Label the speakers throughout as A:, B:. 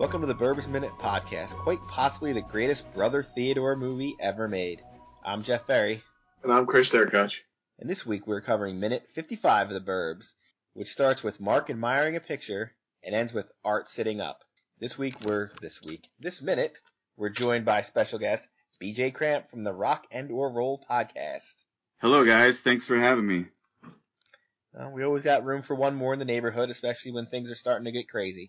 A: Welcome to the Burbs Minute Podcast, quite possibly the greatest Brother Theodore movie ever made. I'm Jeff Ferry,
B: And I'm Chris Derkach.
A: and this week we're covering minute 55 of the Burbs, which starts with Mark admiring a picture and ends with Art sitting up. This week we're, this week, this minute, we're joined by special guest BJ Kramp from the Rock and or Roll podcast.
C: Hello, guys. Thanks for having me.
A: Uh, we always got room for one more in the neighborhood, especially when things are starting to get crazy.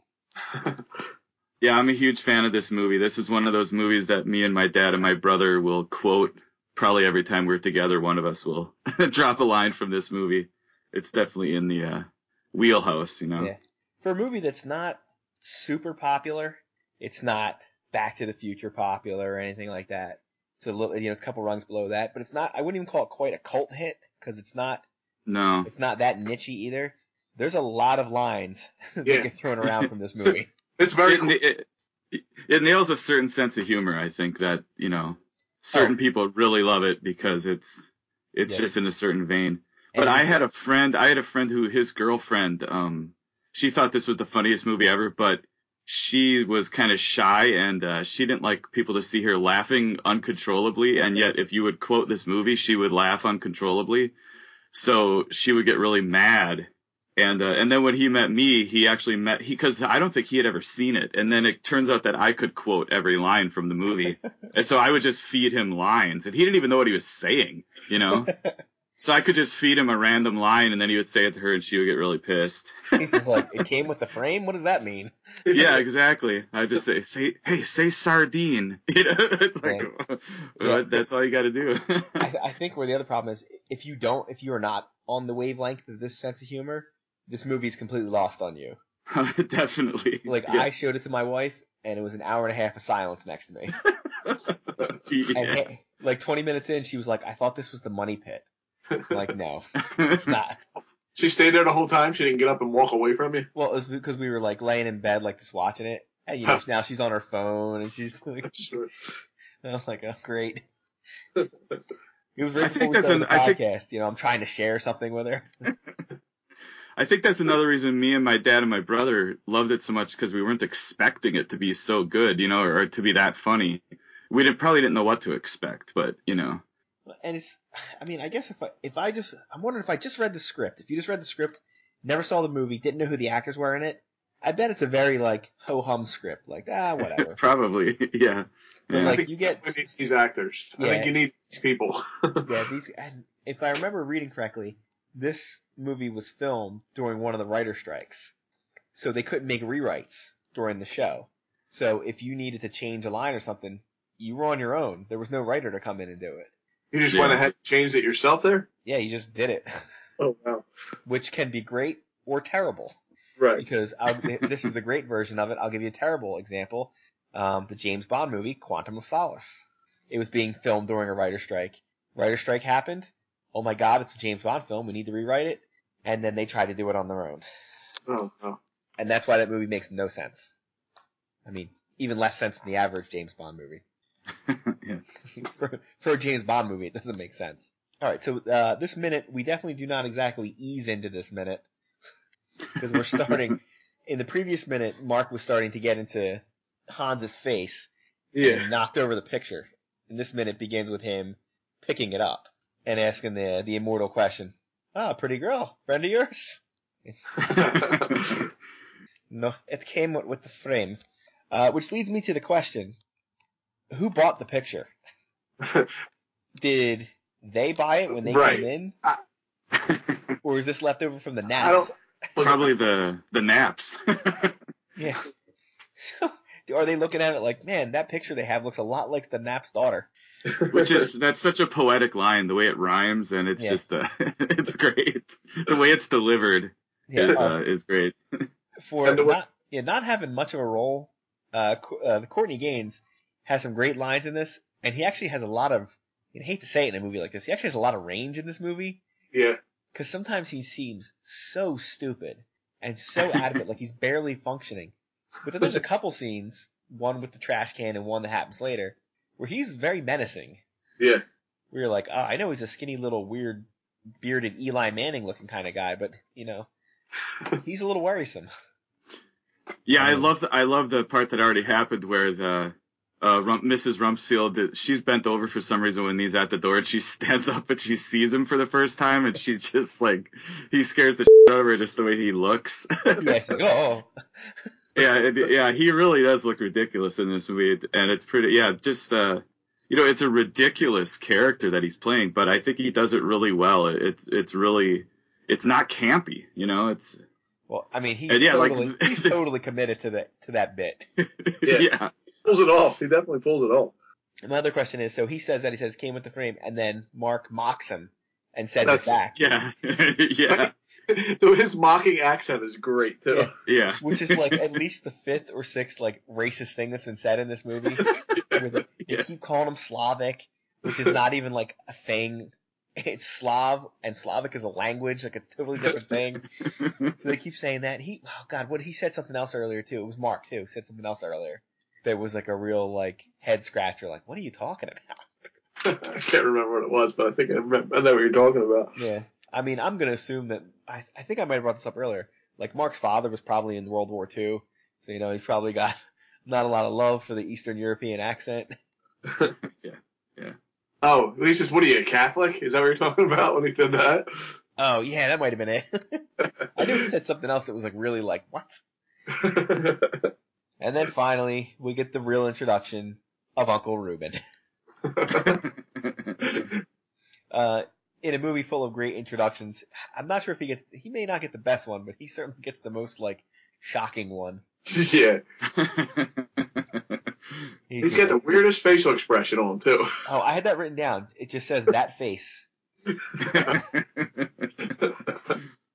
C: Yeah, I'm a huge fan of this movie. This is one of those movies that me and my dad and my brother will quote probably every time we're together. One of us will drop a line from this movie. It's definitely in the uh, wheelhouse, you know.
A: Yeah. For a movie that's not super popular, it's not Back to the Future popular or anything like that. It's a little, you know, a couple rungs below that, but it's not. I wouldn't even call it quite a cult hit because it's not.
C: No.
A: It's not that nichey either. There's a lot of lines that get thrown around from this movie.
B: It's very
C: It,
B: cool.
C: it, it, it nails a certain sense of humor. I think that you know certain
A: Oh.
C: people really love it because it's it's
A: Yeah.
C: just in a certain vein. But
A: And-
C: I had a friend, I had a friend who his girlfriend, um, she thought this was the funniest movie ever, but she was kind of shy and uh, she didn't like people to see her laughing uncontrollably. And yet, if you would quote this movie, she would laugh uncontrollably. So she would get really mad. And uh, and then when he met me, he actually met he because I don't think he had ever seen it. And then it turns out that I could quote every line from the movie, and so I would just feed him lines, and he didn't even know what he was saying, you know. So I could just feed him a random line and then he would say it to her and she would get really pissed.
A: He's just like, it came with the frame. What does that mean?
C: yeah, exactly. I just say, say, hey, say sardine. You know, it's like,
A: Yeah.
C: that's all you got to do.
A: I, I think where the other problem is, if you don't, if you are not on the wavelength of this sense of humor, this movie is completely lost on you.
C: Definitely.
A: Like
C: yeah.
A: I showed it to my wife, and it was an hour and a half of silence next to me.
C: Yeah.
A: ha- eh, like 20 minutes in, she was like, "I thought this was the Money Pit." I'm like, no, it's not.
B: She stayed there the whole time. She didn't get up and walk away from you.
A: Well, it was because we were like laying in bed, like just watching it, and you know now she's on her phone and she's like,
B: Sure.
A: I'm like, oh great. It was
C: I think that's an- I think-
A: You know, I'm trying to share something with her.
C: I think that's another reason me and my dad and my brother loved it so much because we weren't expecting it to be so good, you know, or to be that funny. We didn't, probably didn't know what to expect, but you know.
A: And it's, I mean, I guess if I if I just, I'm wondering if I just read the script. If you just read the script, never saw the movie, didn't know who the actors were in it, I bet it's a very like ho hum script. Like ah, whatever.
C: Probably, yeah.
A: But,
C: Yeah.
A: like,
B: I think
A: you get-
B: we need these actors. I
A: Yeah.
B: think you need these people.
A: yeah, these. And if I remember reading correctly, this movie was filmed during one of the writer strikes, so they couldn't make rewrites during the show. So if you needed to change a line or something, you were on your own. There was no writer to come in and do it.
B: you just
C: Yeah.
B: went ahead and changed it yourself there.
A: Yeah, you just did it,
B: Oh wow.
A: which can be great or terrible.
B: Right.
A: because I'll, this is the great version of it. I'll give you a terrible example. Um, the James Bond movie, Quantum of Solace. It was being filmed during a writer strike. Writer strike happened. Oh my God, it's a James Bond film. We need to rewrite it. And then they tried to do it on their own.
B: Oh wow.
A: And that's why that movie makes no sense. I mean, even less sense than the average James Bond movie.
C: yeah.
A: for, for a James Bond movie, it doesn't make sense. All right, so uh, this minute, we definitely do not exactly ease into this minute because we're starting. in the previous minute, Mark was starting to get into Hans's face
B: Yeah.
A: and knocked over the picture. And this minute begins with him picking it up and asking the the immortal question: "Ah, pretty girl, friend of yours?" No, it came with, the frame, uh, which leads me to the question: Who bought the picture? Did they buy it when they
B: Right.
A: came in, or is this left over from the
B: Knapps?
C: Probably the the Knapps.
A: Yeah. So, are they looking at it like, man, that picture they have looks a lot like the Knapp's daughter?
C: Which is that's such a poetic line, the way it rhymes, and it's
A: Yeah.
C: just uh, it's great. The way it's delivered
A: Yeah.
C: is
A: uh,
C: uh, is great.
A: for
B: And the way-
A: not, yeah, not having much of a role, uh, uh, the Courtney Gains has some great lines in this, and he actually has a lot of. I hate to say it in a movie like this, he actually has a lot of range in this movie
B: yeah.
A: because sometimes he seems so stupid and so adamant, like he's barely functioning. But then there's a couple scenes, one with the trash can and one that happens later, where he's very menacing.
B: Yeah.
A: Where you're like, oh, I know he's a skinny little weird bearded Eli Manning looking kind of guy, but you know, he's a little worrisome.
C: Yeah, I
A: Um,
C: love the I love the part that already happened where the uh, Rum- Mrs. Rumsfield she's bent over for some reason when he's at the door and she stands up and she sees him for the first time and she's just like he scares the shit out of her just the way he looks.
A: Yeah, it's like, oh,
C: yeah, it, yeah, he really does look ridiculous in this movie, and it's pretty. Yeah, just uh, you know, it's a ridiculous character that he's playing, but I think he does it really well. It's it's really it's not campy, you know. It's
A: well, I mean, he's
C: And yeah, like-
A: totally, he's totally committed to that to that bit.
B: Yeah.
C: yeah,
B: pulls it off. He definitely pulls it off.
A: And my other question is, so he says that he says came with the frame, and then Mark mocks him and says
B: That's-
A: it back,
C: yeah, yeah,
B: Though his mocking accent is great too.
A: Yeah.
C: yeah.
A: which is like at least the fifth or sixth like racist thing that's been said in this movie. Where they, they
C: Yeah.
A: keep calling him Slavic, which is not even like a thing. It's Slav, and Slavic is a language, like it's a totally different thing. So they keep saying that. He, oh god, what he said something else earlier too. It was Mark too. Said something else earlier. That was like a real like head scratcher. Like, what are you talking about?
B: I can't remember what it was, but I think I remember. I know what you're talking about.
A: Yeah. I mean, I'm gonna assume that I, I think I might have brought this up earlier. Like Mark's father was probably in World War II, so you know he's probably got not a lot of love for the Eastern European accent. Yeah, yeah.
B: Oh, he says, "What are you, a Catholic?" Is that what you're talking about when he said that?
A: Oh yeah, that might have been it. I knew he said something else that was like really like what? And then finally we get the real introduction of Uncle Reuben. Uh, in a movie full of great introductions, I'm not sure if he gets he may not get the best one, but he certainly gets the most like shocking one.
B: yeah,
A: He's
B: he's got the weirdest facial expression on too.
A: Oh, I had that written down. It just says that face.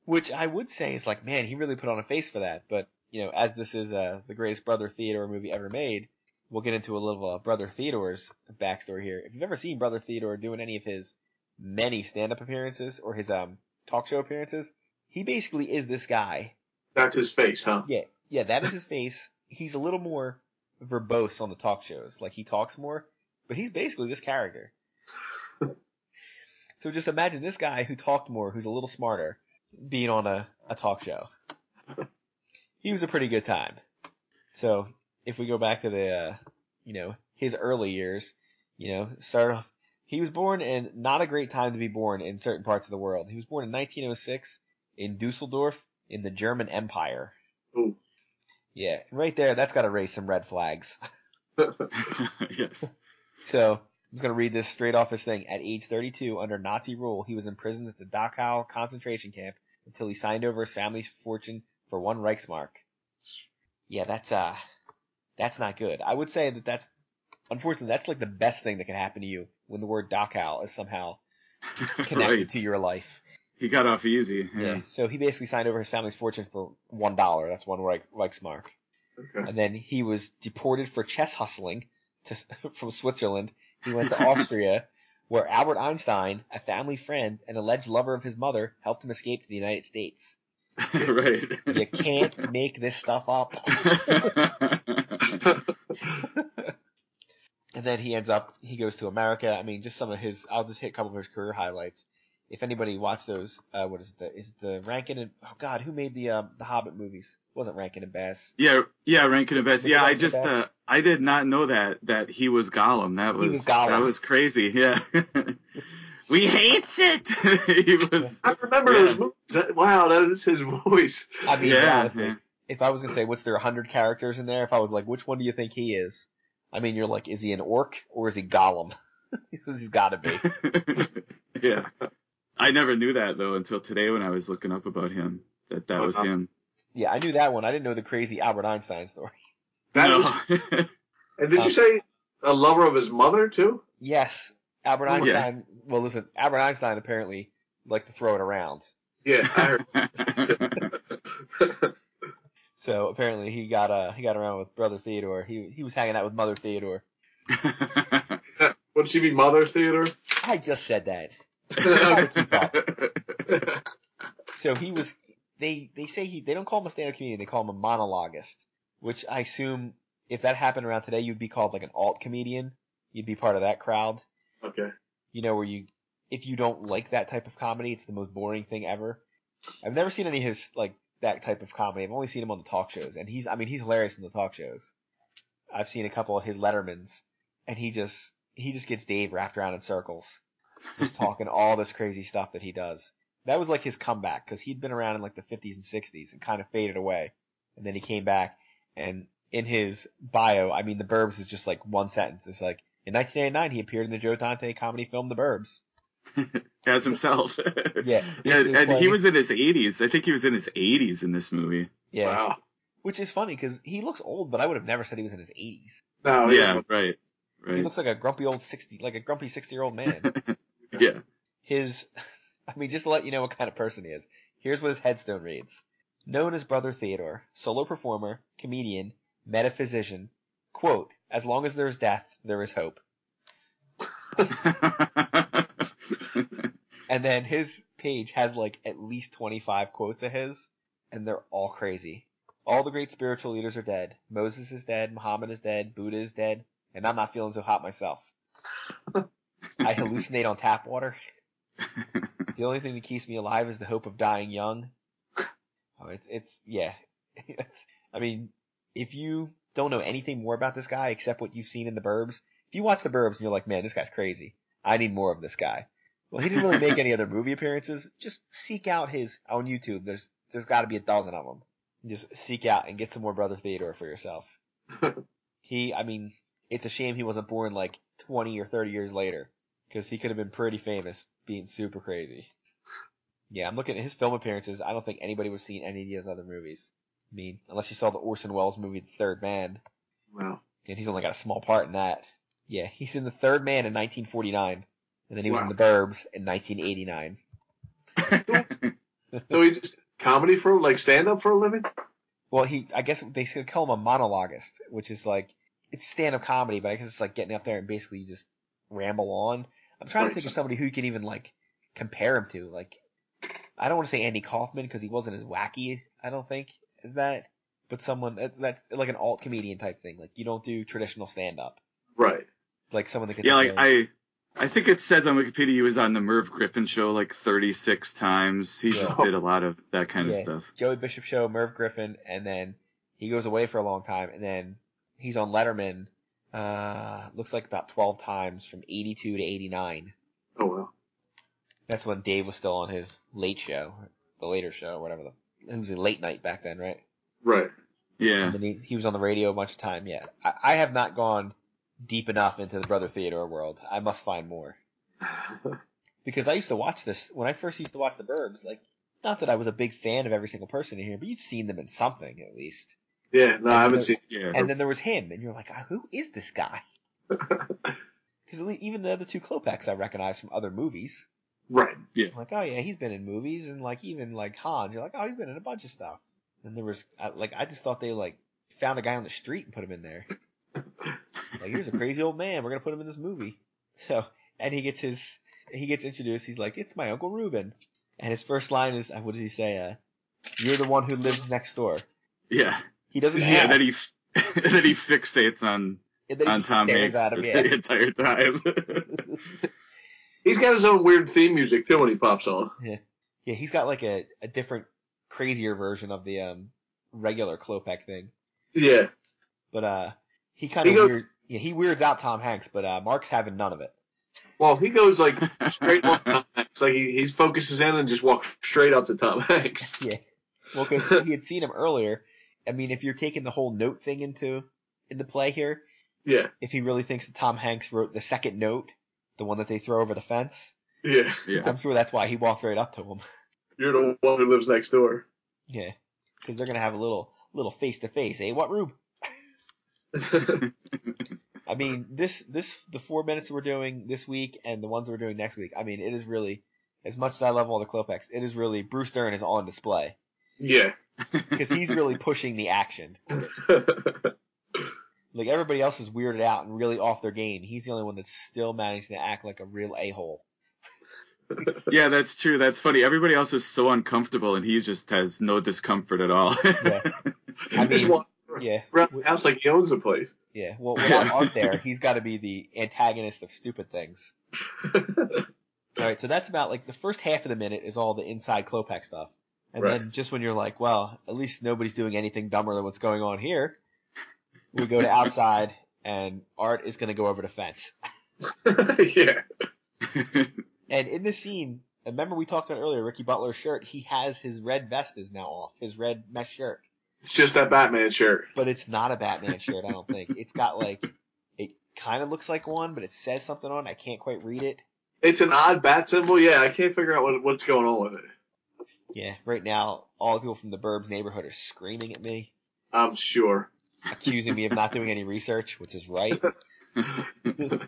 A: Which I would say is like, man, he really put on a face for that. But, you know, as this is uh, the greatest Brother Theodore movie ever made, we'll get into a little uh, Brother Theodore's backstory here. If you've ever seen Brother Theodore doing any of his many stand-up appearances or his um talk show appearances, he basically is this guy.
B: That's his face, huh?
A: Yeah, yeah, that is his face. He's a little more verbose on the talk shows. Like he talks more, but he's basically this character. so just imagine this guy who talked more, who's a little smarter, being on a, a talk show. he was a pretty good time. So if we go back to the, uh, you know, his early years, you know, start off, he was born in not a great time to be born in certain parts of the world. He was born in 1906 in Dusseldorf in the German Empire.
B: Ooh.
A: Yeah, right there, that's got to raise some red flags.
C: yes.
A: So, I'm just going to read this straight off his thing. At age 32, under Nazi rule, he was imprisoned at the Dachau concentration camp until he signed over his family's fortune for one Reichsmark. Yeah, that's, uh, that's not good. I would say that that's, unfortunately, that's like the best thing that can happen to you when the word Dachau is somehow connected
C: right.
A: to your life.
C: He got off easy.
A: Yeah.
C: Yeah.
A: So he basically signed over his family's fortune for one dollar. That's one Reich, Reichsmark.
B: Okay.
A: And then he was deported for chess hustling to, from Switzerland. He went to Austria, where Albert Einstein, a family friend and alleged lover of his mother, helped him escape to the United States.
C: right.
A: You can't make this stuff up. And then he ends up, he goes to America. I mean, just some of his, I'll just hit a couple of his career highlights. If anybody watched those, uh, what is it, the, is it the Rankin and, oh god, who made the, um, the Hobbit movies? It wasn't Rankin and Bass.
C: yeah, yeah, Rankin and Bass. Yeah, I just uh I did not know that that he was Gollum. That was,
A: was Gollum.
C: that was crazy. Yeah. we hates it. he was
B: I remember
C: Yeah.
B: those movies. That, wow, that is his voice.
A: I mean,
C: yeah,
A: honestly,
C: yeah.
A: if I was gonna say, what's there, 100 characters in there? If I was like, which one do you think he is? I mean, you're like, is he an orc or is he Gollum? He's gotta be.
C: yeah. I never knew that though until today when I was looking up about him. That that
B: Oh,
C: was
B: no.
C: him.
A: Yeah, I knew that one. I didn't know the crazy Albert Einstein story.
B: That
C: no.
B: was, and did
A: Um,
B: you say a lover of his mother too?
A: Yes, Albert
B: Oh,
C: yeah.
A: Einstein. Well, listen, Albert Einstein apparently liked to throw it around.
B: Yeah, I heard.
A: So apparently he got uh he got around with brother Theodore. He he was hanging out with mother Theodore.
B: Would she be Mother Theodore?
A: I just said that. Gotta keep up. So he was. They they say he they don't call him a stand-up comedian. They call him a monologuist, which I assume if that happened around today, you'd be called like an alt comedian. You'd be part of that crowd.
B: Okay.
A: You know where you if you don't like that type of comedy, it's the most boring thing ever. I've never seen any of his like that type of comedy. I've only seen him on the talk shows, and he's I mean he's hilarious in the talk shows. I've seen a couple of his Lettermans, and he just he just gets Dave wrapped around in circles, just talking all this crazy stuff that he does. That was like his comeback because he'd been around in like the 50s and 60s and kind of faded away, and then he came back. And in his bio, I mean, The Burbs is just like one sentence. It's like in 1989 he appeared in the Joe Dante comedy film The Burbs.
C: As himself.
A: Yeah,
C: yeah,
A: basically
C: and he was in his 80s. I think he was in his 80s in this movie.
A: Yeah,
B: Wow.
A: which is funny because he looks old, but I would have never said he was in his 80s.
B: No,
C: yeah, right.
A: He looks like a grumpy old 60, like a grumpy 60 year old man.
C: yeah.
A: his, I mean, just to let you know what kind of person he is. Here's what his headstone reads. Known as Brother Theodore, solo performer, comedian, metaphysician, quote, as long as there is death, there is hope. And then his page has like at least 25 quotes of his, and they're all crazy. All the great spiritual leaders are dead. Moses is dead, Muhammad is dead, Buddha is dead, and I'm not feeling so hot myself. I hallucinate on tap water. The only thing that keeps me alive is the hope of dying young. Oh, it's it's yeah. It's, I mean, if you don't know anything more about this guy except what you've seen in the Burbs, if you watch the Burbs and you're like, man, this guy's crazy. I need more of this guy. Well, he didn't really make any other movie appearances. Just seek out his on YouTube. There's there's got to be a dozen of them. Just seek out and get some more Brother Theodore for yourself. he, I mean, it's a shame he wasn't born like 20 or 30 years later because he could have been pretty famous being super crazy. Yeah, I'm looking at his film appearances. I don't think anybody would have seen any of his other movies. I mean, unless you saw the Orson Welles movie, The Third Man,
B: Wow.
A: and he's only got a small part in that. Yeah, he's in The Third Man in 1949, and then he was in The Burbs in 1989.
B: So he just comedy for like stand up for a living?
A: Well, he, I guess they could call him a monologuist, which is like, it's stand-up comedy, but I guess it's like getting up there and basically you just ramble on. I'm trying to think of somebody who you can even like compare him to. Like, I don't want to say Andy Kaufman because he wasn't as wacky, I don't think, as that. But someone that, that's like an alt comedian type thing. Like, you don't do traditional stand-up.
B: Right.
A: Like someone that gets
C: yeah, like I I think it says on Wikipedia he was on the Merv Griffin show like 36 times. He
A: Yeah.
C: just did a lot of that kind of stuff.
A: Joey Bishop show, Merv Griffin, and then he goes away for a long time, and then he's on Letterman. Uh, looks like about 12 times from 82 to 89.
B: Oh well.
A: That's when Dave was still on his late show, the later show, whatever the. It was a late night back then, right?
B: Right.
C: Yeah.
A: And he, he was on the radio a bunch of time. Yeah, I, I have not gone deep enough into the Brother Theodore world. I must find more because I used to watch this when I first used to watch the Burbs. Like, not that I was a big fan of every single person in here, but you've seen them in something at least.
B: yeah. No, I haven't seen.
C: Yeah.
A: And then there was him, and you're like, "Ah, who is this guy? Because even the other two Klopeks I recognize from other movies.
B: Right.
A: I'm like, oh yeah, he's been in movies, and like even like Hans, you're like, oh, he's been in a bunch of stuff. And there was I, like, I just thought they like found a guy on the street and put him in there. like, here's a crazy old man. We're gonna put him in this movie. So, and he gets his, he gets introduced. He's like, it's my uncle Reuben, and his first line is, uh, what does he say? Uh, you're the one who lives next door.
C: yeah.
A: He doesn't
C: Yeah.
A: ask.
C: Then he that he fixates on
A: and then
C: on Tom Hanks
A: at him. Yeah.
C: the entire time.
B: He's got his own weird theme music too when he pops on.
A: Yeah, yeah, he's got like a, a different, crazier version of the um regular Klopek thing.
B: Yeah.
A: But uh, he kind
B: He
A: of
B: goes-
A: weird. Yeah, he weirds out Tom Hanks, but uh, Mark's having none of it.
B: Well, he goes like straight on Tom Hanks. Like he, he focuses in and just walks straight up to Tom Hanks.
A: Yeah. Well, because he had seen him earlier. I mean, if you're taking the whole note thing into into play here,
B: Yeah.
A: if he really thinks that Tom Hanks wrote the second note, the one that they throw over the fence,
B: Yeah.
C: yeah.
A: I'm sure that's why he walked right up to him.
B: You're the one who lives next door.
A: Yeah, because they're gonna have a little little face to face. Hey, what room? I mean, this this the four minutes we're doing this week and the ones we're doing next week. I mean, it is really as much as I love all the Klopeks, it is really Bruce Dern is on display
B: yeah.
A: because he's really pushing the action. Like everybody else is weirded out and really off their game. He's the only one that's still managing to act like a real a hole.
C: yeah, that's true. That's funny. Everybody else is so uncomfortable, and he just has no discomfort at all.
A: Yeah. I
B: just
A: mean-
B: walk
A: Yeah,
B: house like he owns the place.
A: yeah. Well, without Art there, he's got to be the antagonist of stupid things. All right, so that's about like the first half of the minute is all the inside Klopek stuff, And
B: Right.
A: then just when you're like, well, at least nobody's doing anything dumber than what's going on here, we go to outside and Art is going to go over the fence.
B: yeah.
A: And in this scene, remember we talked about earlier, Ricky Butler's shirt, he has his red vest is now off, his red mesh shirt.
B: It's just that Batman shirt.
A: But it's not a Batman shirt, I don't think. It's got like, it kind of looks like one, but it says something on it. I can't quite read it.
B: It's an odd bat symbol. Yeah, I can't figure out what, what's going on with it.
A: Yeah, right now, all the people from the Burbs neighborhood are screaming at me,
B: I'm sure.
A: Accusing me of not doing any research, which is right.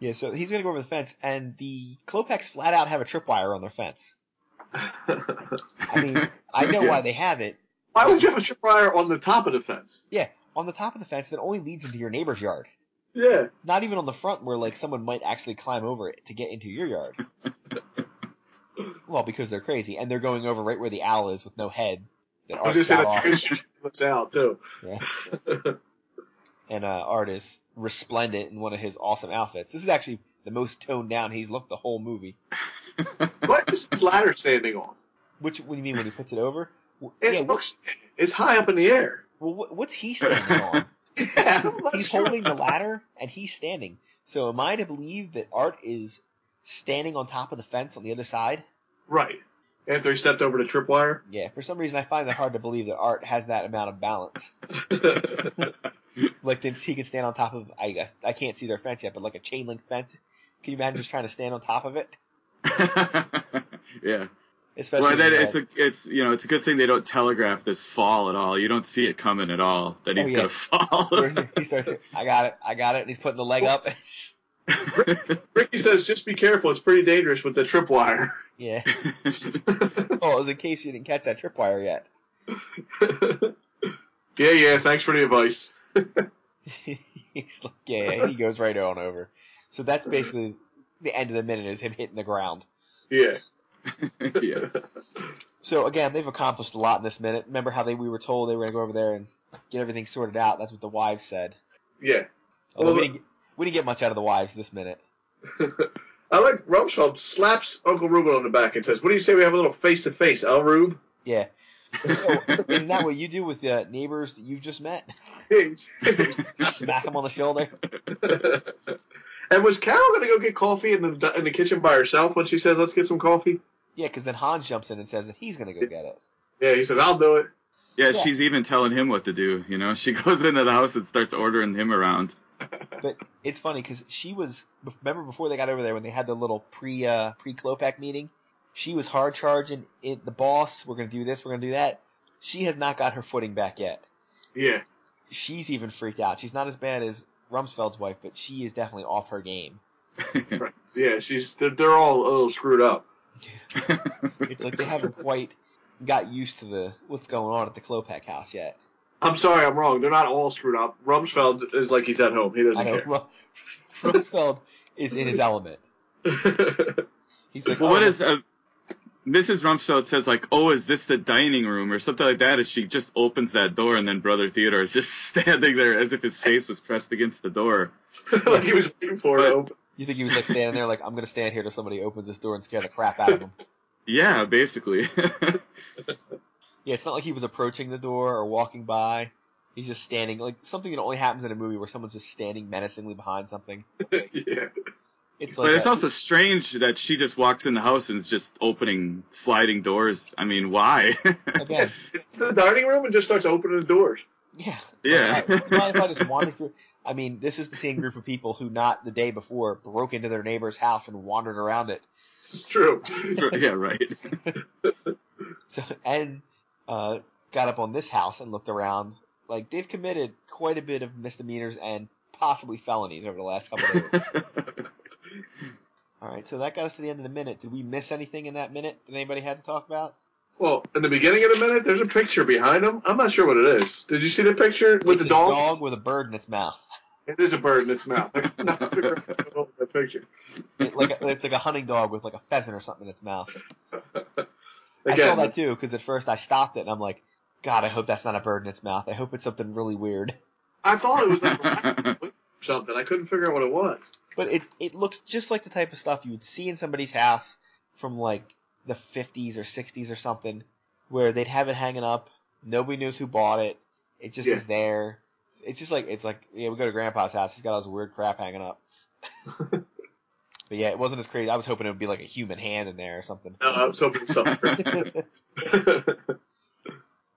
A: Yeah, so he's gonna go over the fence, and the Klopeks flat out have a tripwire on their fence. I mean, I know why they have it.
B: Why would you have a tripwire on the top of the fence?
A: Yeah, on the top of the fence that only leads into your neighbor's yard.
B: Yeah.
A: Not even on the front where like someone might actually climb over it to get into your yard. well, because they're crazy, and they're going over right where the owl is with no head.
B: I was saying
A: shot
B: that's
A: off.
B: good shit looks out too.
A: Yeah. and uh, Art is resplendent in one of his awesome outfits. This is actually the most toned down he's looked the whole movie.
B: what is this ladder standing on?
A: Which, what do you mean when he puts it over?
B: It
A: yeah,
B: looks it's high up in the air.
A: well, what, what's he standing on?
B: Yeah,
A: He's
B: sure.
A: holding the ladder and he's standing. So am I to believe that Art is standing on top of the fence on the other side?
B: Right. After he stepped over the tripwire.
A: Yeah, for some reason I find that hard to believe that Art has that amount of balance. Like that he can stand on top of, I guess, I can't see their fence yet, but like a chain link fence. Can you imagine just trying to stand on top of it?
C: yeah.
A: Especially
C: Well,
A: when,
C: it's a it's you know it's a good thing they don't telegraph this fall at all. You don't see it coming at all that oh, he's
A: Oh, yeah.
C: gonna fall.
A: he starts, I got it, I got it, and he's putting the leg up.
B: Ricky says, just be careful. It's pretty dangerous with the tripwire.
A: yeah. Oh, it was in case you didn't catch that tripwire yet.
B: yeah, yeah. Thanks for the advice.
A: He's like, yeah, he goes right on over. So that's basically the end of the minute is him hitting the ground.
B: Yeah.
C: yeah.
A: So again, they've accomplished a lot in this minute. Remember how they we were told they were gonna go over there and get everything sorted out. That's what the wives said.
B: Yeah.
A: Although we didn't get, we didn't get much out of the wives this minute.
B: I like Rumsfeld slaps Uncle Reuben on the back and says, "What do you say we have a little face to face, Al Rube?"
A: Yeah. Oh, isn't that what you do with the neighbors that you've just met? Smack them on the shoulder.
B: and was Carol gonna go get coffee in the in the kitchen by herself when she says, "Let's get some coffee"?
A: Yeah, because then Hans jumps in and says that he's gonna go get it.
B: Yeah, he says, "I'll do it."
C: Yeah,
A: Yeah.
C: she's even telling him what to do. You know, she goes into the house and starts ordering him around.
A: But it's funny because she was remember before they got over there when they had the little pre uh, pre Klopek meeting, she was hard charging it the boss. We're gonna do this. We're gonna do that. She has not got her footing back yet.
B: Yeah.
A: She's even freaked out. She's not as bad as Rumsfeld's wife, but she is definitely off her game.
B: Right. Yeah, she's they're, they're all a little screwed up.
A: It's like they haven't quite got used to the what's going on at the Klopek house yet.
B: I'm sorry, I'm wrong. They're not all screwed up. Rumsfeld is like he's at home. He doesn't
A: know Ru- Rumsfeld is in his element. He's like,
C: well,
A: oh,
C: what is uh, Mrs. Rumsfeld says like, "Oh, is this the dining room or something like that?" As she just opens that door, and then Brother Theodore is just standing there as if his face was pressed against the door.
B: like he was waiting for it.
A: You think he was like standing there, like I'm gonna stand here till somebody opens this door and scare the crap out of him?
C: Yeah, basically.
A: Yeah, it's not like he was approaching the door or walking by. He's just standing, like something that only happens in a movie where someone's just standing menacingly behind something.
B: yeah.
A: It's like
C: but it's
A: a-
C: also strange that she just walks in the house and is just opening sliding doors. I mean, why?
A: again,
B: It's the dining room and just starts opening the doors.
A: yeah,
C: Yeah.
A: Like, I- Mind if I just wander through? I mean, this is the same group of people who, not the day before, broke into their neighbor's house and wandered around it.
B: It's true.
C: yeah, right.
A: So and uh, got up on this house and looked around. Like they've committed quite a bit of misdemeanors and possibly felonies over the last couple of days. All right, so that got us to the end of the minute. Did we miss anything in that minute that anybody had to talk about?
B: Well, in the beginning of the minute, there's a picture behind him. I'm not sure what it is. Did you see the picture with
A: It's
B: the
A: a
B: dog?
A: dog with a bird in its mouth.
B: It is a bird in its mouth. I could not figure out what's going on with that picture.
A: It, like a, it's like a hunting dog with like a pheasant or something in its mouth. I saw that too because at first I stopped it and I'm like, God, I hope that's not a bird in its mouth. I hope it's something really weird.
B: I thought it was like a rabbit or something. I couldn't figure out what it was.
A: But it it looks just like the type of stuff you would see in somebody's house from like the 50s or 60s or something. where they'd have it hanging up. Nobody knows who bought it. It just
B: Yeah.
A: is there. It's just like it's like yeah, we go to Grandpa's house. He's got all this weird crap hanging up. but yeah, it wasn't as crazy. I was hoping it would be like a human hand in there or something.
B: No, I was hoping so.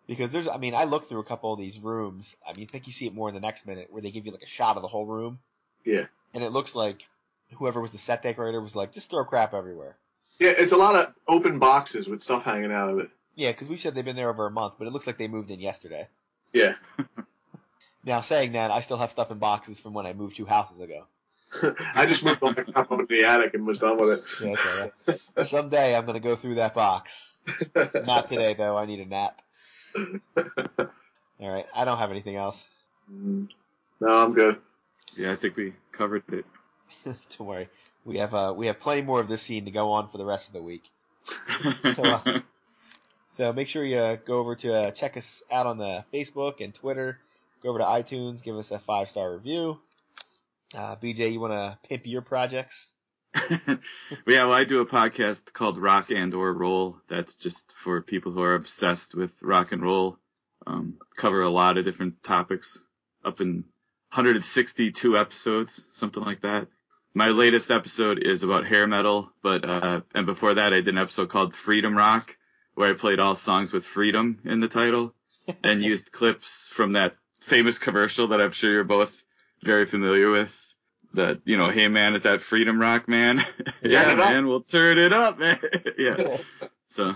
A: because there's, I mean, I looked through a couple of these rooms. I mean, I think you see it more in the next minute where they give you like a shot of the whole room,
B: yeah.
A: and it looks like whoever was the set decorator was like, just throw crap everywhere.
B: Yeah, it's a lot of open boxes with stuff hanging out of it.
A: Yeah, because we said they've been there over a month, but it looks like they moved in yesterday.
B: Yeah.
A: Now saying that, I still have stuff in boxes from when I moved two houses ago.
B: I just moved all my crap up into the attic and was done with it.
A: Yeah, that's all right. Someday I'm gonna go through that box. Not today though. I need a nap. All right, I don't have anything else.
B: No, I'm good.
C: Yeah, I think we covered it.
A: don't worry. We have uh, we have plenty more of this scene to go on for the rest of the week. uh, So make sure you uh, go over to uh, check us out on the Facebook and Twitter. Go over to iTunes, give us a five star review. Uh, BJ, you want to pimp your projects?
C: yeah, well, I do a podcast called Rock and or Roll. That's just for people who are obsessed with rock and roll. Um, cover a lot of different topics, up in 162 episodes, something like that. My latest episode is about hair metal, but uh, and before that, I did an episode called Freedom Rock, where I played all songs with freedom in the title, and used clips from that famous commercial that I'm sure you're both very familiar with that you know, hey man, is that Freedom Rock, man? yeah,
B: up.
C: man, we'll turn it up, man. yeah. So,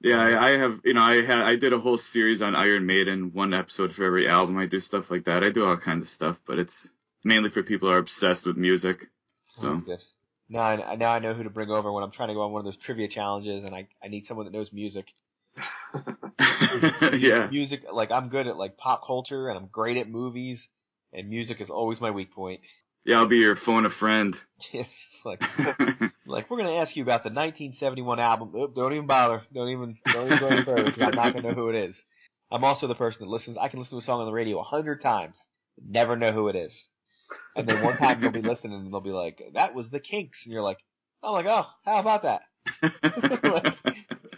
C: yeah, I, I have, you know, I had, I did a whole series on Iron Maiden, one episode for every album. I do stuff like that. I do all kinds of stuff, but it's mainly for people who are obsessed with music. So.
A: Now I, now I know who to bring over when I'm trying to go on one of those trivia challenges, and I, I need someone that knows music.
C: yeah.
A: Music, like I'm good at like pop culture, and I'm great at movies, and music is always my weak point.
C: Yeah, I'll be your phone a friend.
A: Like like we're gonna ask you about the 1971 album. Oop, don't even bother. Don't even don't even go any further because I'm not gonna know who it is. I'm also the person that listens. I can listen to a song on the radio a hundred times, never know who it is. And then one time you'll be listening and they'll be like, "That was the Kinks," and you're like, "I'm like, oh, how about that?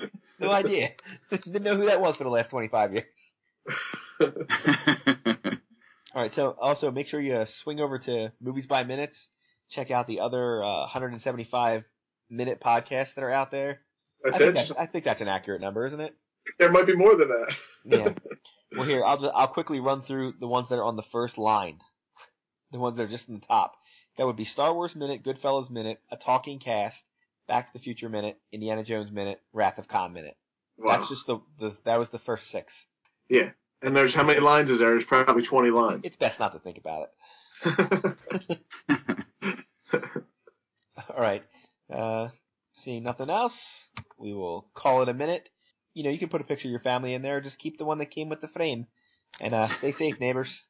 A: No idea. Didn't know who that was for the last 25 years." All right, so also make sure you uh, swing over to Movies by Minutes. Check out the other uh, 175 minute podcasts that are out there. I
B: That's
A: think
B: it.
A: that's, I think that's an accurate number, isn't it?
B: There might be more than that.
A: Yeah. well, here I'll just, I'll quickly run through the ones that are on the first line, the ones that are just in the top. That would be Star Wars Minute, Goodfellas Minute, A Talking Cast, Back to the Future Minute, Indiana Jones Minute, Wrath of Khan Minute.
B: Wow.
A: That's just the, the that was the first six.
B: Yeah. And there's how many lines is there? There's probably 20 lines.
A: It's best not to think about it. All right. Uh, seeing nothing else, we will call it a minute. You know, you can put a picture of your family in there. Just keep the one that came with the frame. And uh, stay safe, neighbors.